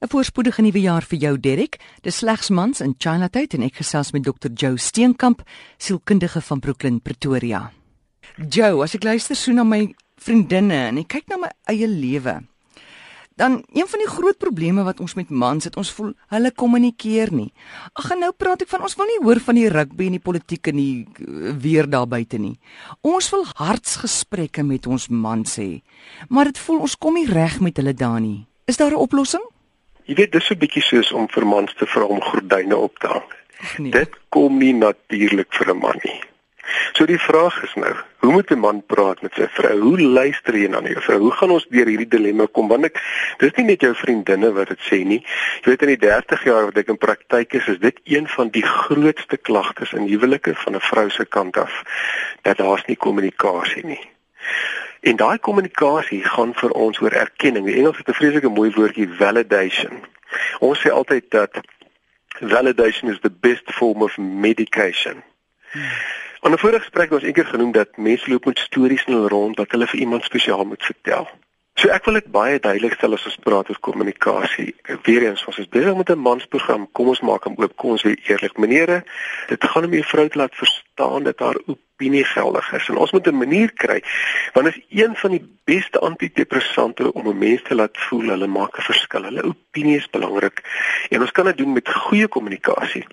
'n Voorspoedige nuwe jaar vir jou Derek. Dis slegs mans in Chinatown en ek gesels met Dr. Joe Steenkamp, sielkundige van Brooklyn, Pretoria. Joe, as ek luister so na my vriendinne en ek kyk na my eie lewe, dan een van die groot probleme wat ons met mans het, ons voel hulle kommunikeer nie. Ag nou praat ek van ons wil nie hoor van die rugby en die politiek en die eh, weer daar buite nie. Ons wil hartsgesprekke met ons mans hê. Maar dit voel ons kom nie reg met hulle daar nie. Is daar 'n oplossing? Jy weet dis so 'n bietjie soos om vir mans te vra om gordyne op te hang. Nee. Dit kom nie natuurlik vir 'n man nie. So die vraag is nou, hoe moet 'n man praat met sy vrou? Hoe luister jy na jou vrou? Hoe gaan ons deur hierdie dilemma kom? Want ek dis nie net jou vriendinne wat dit sê nie. Jy weet in die 30 jaar wat ek in praktyk is, is dit een van die grootste klagtes in huwelike van 'n vrou se kant af dat daar's nie kommunikasie nie. En daai kommunikasie gaan vir ons oor erkenning. Die Engels het 'n vreeslike mooi woordjie validation. Ons sê altyd dat validation is the best form of medication. Hmm. In 'n vorige gesprek het ons eendag genoem dat mense loop met stories in hulle rond wat hulle vir iemand spesiaal moet vertel. So ek wil dit baie duidelik stel as ons praat oor kommunikasie. Weereens ons is besig met 'n mansprogram. Kom ons maak hom oop. Kom ons wees eerlik. Menere, dit gaan om jou vrou te laat verstaan dat haar opinie geldig is. En ons moet 'n manier kry want dit is een van die beste antidepressante om 'n mens te laat voel hulle maak 'n verskil. Hulle opinie is belangrik. En ons kan dit doen met goeie kommunikasie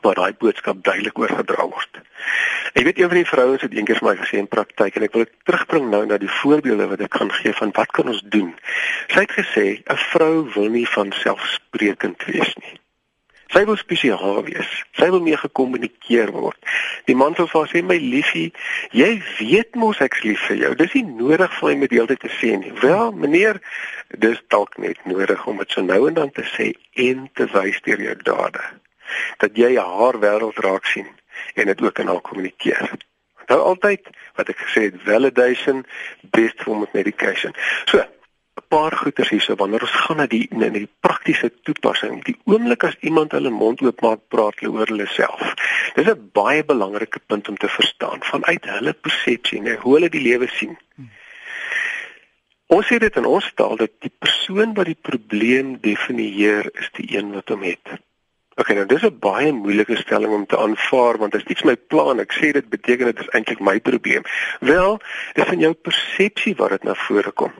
waar daai boodskap duidelik oorgedra word. Ek weet een van die vrouens het eendag vir my gesê in praktyk en ek wil dit terugbring nou na die voorbeelde wat ek gaan gee van wat kan ons doen. Sy het gesê 'n vrou wil nie van selfsprekend wees nie. Sy wil spesiaal wees. Sy wil mee gekommunikeer word. Die man sou vir haar sê my liefie, jy weet mos ek's lief vir jou. Dis nie nodig vir my met deeltyd te sê nie. Wel, meneer, dis dalk net nodig om dit so nou en dan te sê en te wys deur jou dade dat jy haar wêreld raak sien en dit ook aan haar kommunikeer. Nou altyd wat ek gesê het, validation best form of medication. So 'n paar goeters hierso wanneer ons gaan na die in die praktiese toepassing. Die oomblik as iemand hulle mond oopmaak, praat hulle oor hulle self. Dis 'n baie belangrike punt om te verstaan vanuit hulle persepsie en hoe hulle die lewe sien. Ons sê dit in ons taal dat die persoon wat die probleem definieer is die een wat hom het. Ok, nou dis 'n baie moeilike stelling om te aanvaar want as iets my plan, ek sê dit beteken dit is eintlik my probleem. Wel, dis in jou persepsie wat dit na vore kom.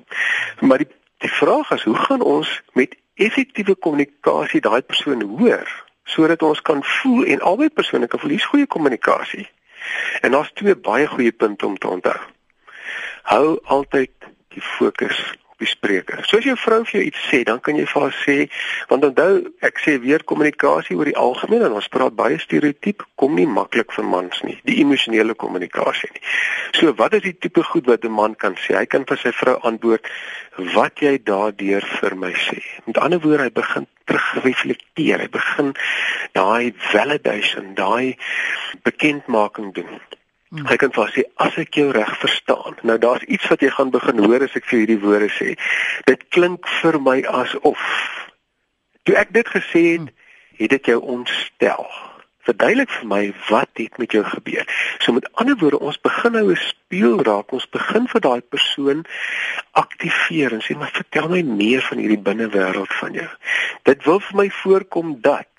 Maar die die vraag is, hoe gaan ons met effektiewe kommunikasie daai persoon hoor sodat ons kan voel en albei persone kan voel hier's goeie kommunikasie. En daar's twee baie goeie punte om te onthou. Hou altyd die fokus die spreker. So as jou vrou vir jou iets sê, dan kan jy vir haar sê, want onthou, ek sê weer kommunikasie oor die algemeen en ons praat baie stereotiep, kom nie maklik vir mans nie, die emosionele kommunikasie nie. So wat is die tipe goed wat 'n man kan sê? Hy kan vir sy vrou antwoord wat jy daardeur vir my sê. Met ander woorde, hy begin terugreflekteer, hy begin daai validation, daai bekendmaking doen. Hmm. Hy kan vir sê as ek jou reg verstaan. Nou daar's iets wat jy gaan begin hoor as ek vir hierdie woorde sê. Dit klink vir my asof toe ek dit gesê het, hmm. het dit jou ontstel. Verduidelik vir my wat het met jou gebeur. So met ander woorde, ons begin nou 'n speel raak. Ons begin vir daai persoon aktiveer en sê maar vertel my meer van hierdie binnewêreld van jou. Dit wil vir my voorkom dat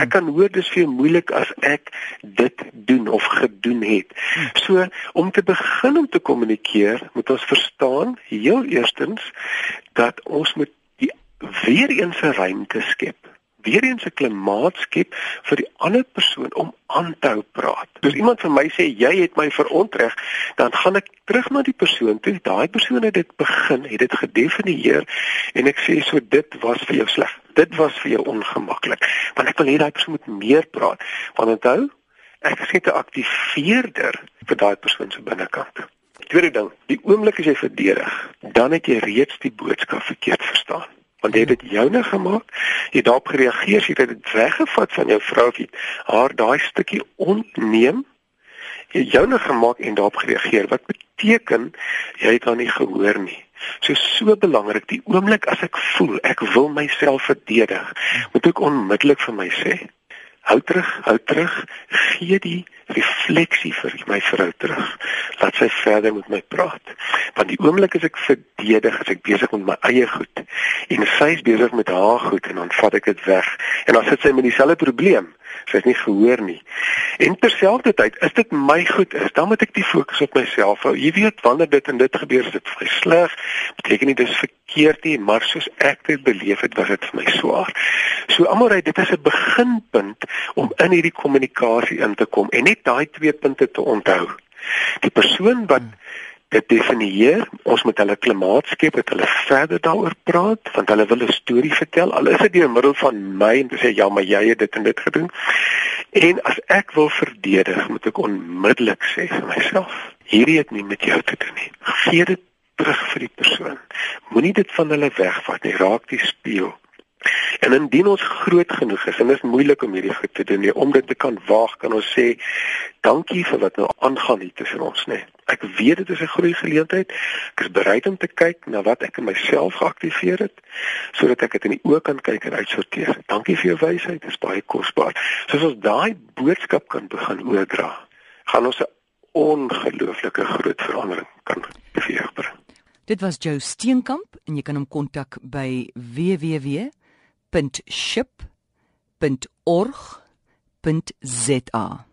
Ek kan hoor dis vir moeilik as ek dit doen of gedoen het. So om te begin om te kommunikeer, moet ons verstaan heel eerstens dat ons moet die weer eens 'n ruimte skep weer eens 'n klimaat skep vir die ander persoon om aan te hou praat. As iemand vir my sê jy het my verontreg, dan gaan ek terug na die persoon toe. Daai persoon het dit begin, het dit gedefinieer en ek sê so dit was vir jou sleg. Dit was vir jou ongemaklik. Want ek wil hê daai persoon moet meer praat. Want onthou, ek is net 'n aktiveerder vir daai persoon se binnekant. Tweede ding, die oomblik as jy verdedig, dan het jy reeds die boodskap verkeerd verstaan want jy het dit joune gemaak jy daarop gereageer jy het dit weggevat van jou vrou jy haar daai stukkie ontneem jy joune gemaak en daarop gereageer wat beteken jy het haar nie gehoor nie so so belangrik die oomblik as ek voel ek wil myself verdedig moet ek onmiddellik vir my sê hou terug, hou terug, gee die refleksie vir my vrou terug. Laat sy verder met my praat. Want die oomblik as ek verdedig, as ek besig met my eie goed en sy is besig met haar goed en dan vat ek dit weg en dan sit sy met dieselfde probleem. Sy het nie gehoor nie. En terselfdertyd, is dit my goed is, dan moet ek die fokus op myself hou. Jy weet wanneer dit en dit gebeur, is dit vir my sleg. Beteken nie dis verkeerd nie, maar soos ek dit beleef het, was dit vir my swaar. So almal dit is 'n beginpunt om in hierdie kommunikasie in te kom en net daai twee punte te onthou. Die persoon wat dit definieer, ons moet hulle klimaat skep, dat hulle verder daaroor praat, want hulle wil 'n storie vertel. Al is dit deur middel van my om te sê ja, maar jy het dit en dit gedoen. En as ek wil verdedig, moet ek onmiddellik sê vir myself, hierdie het nie met jou te doen nie. Gee dit terug vir die persoon. Moenie dit van hulle wegvat nie. Raak die spieël. En indien ons groot genoeg is en dit is moeilik om hierdie goed te doen, nie, om dit te kan waag, kan ons sê dankie vir wat nou aangaan hier tussen ons, nee. Ek weet dit is 'n groei geleentheid. Ek is bereid om te kyk na wat ek in myself geaktiveer het sodat ek dit in die oë kan kyk en uitsorteer. Dankie vir jou wysheid, dit is baie kosbaar. Soos ons daai boodskap kan begin oordra, gaan ons 'n ongelooflike groot verandering kan teweegbring. Dit was Joe Steenkamp en jy kan hom kontak by www.ship.org.za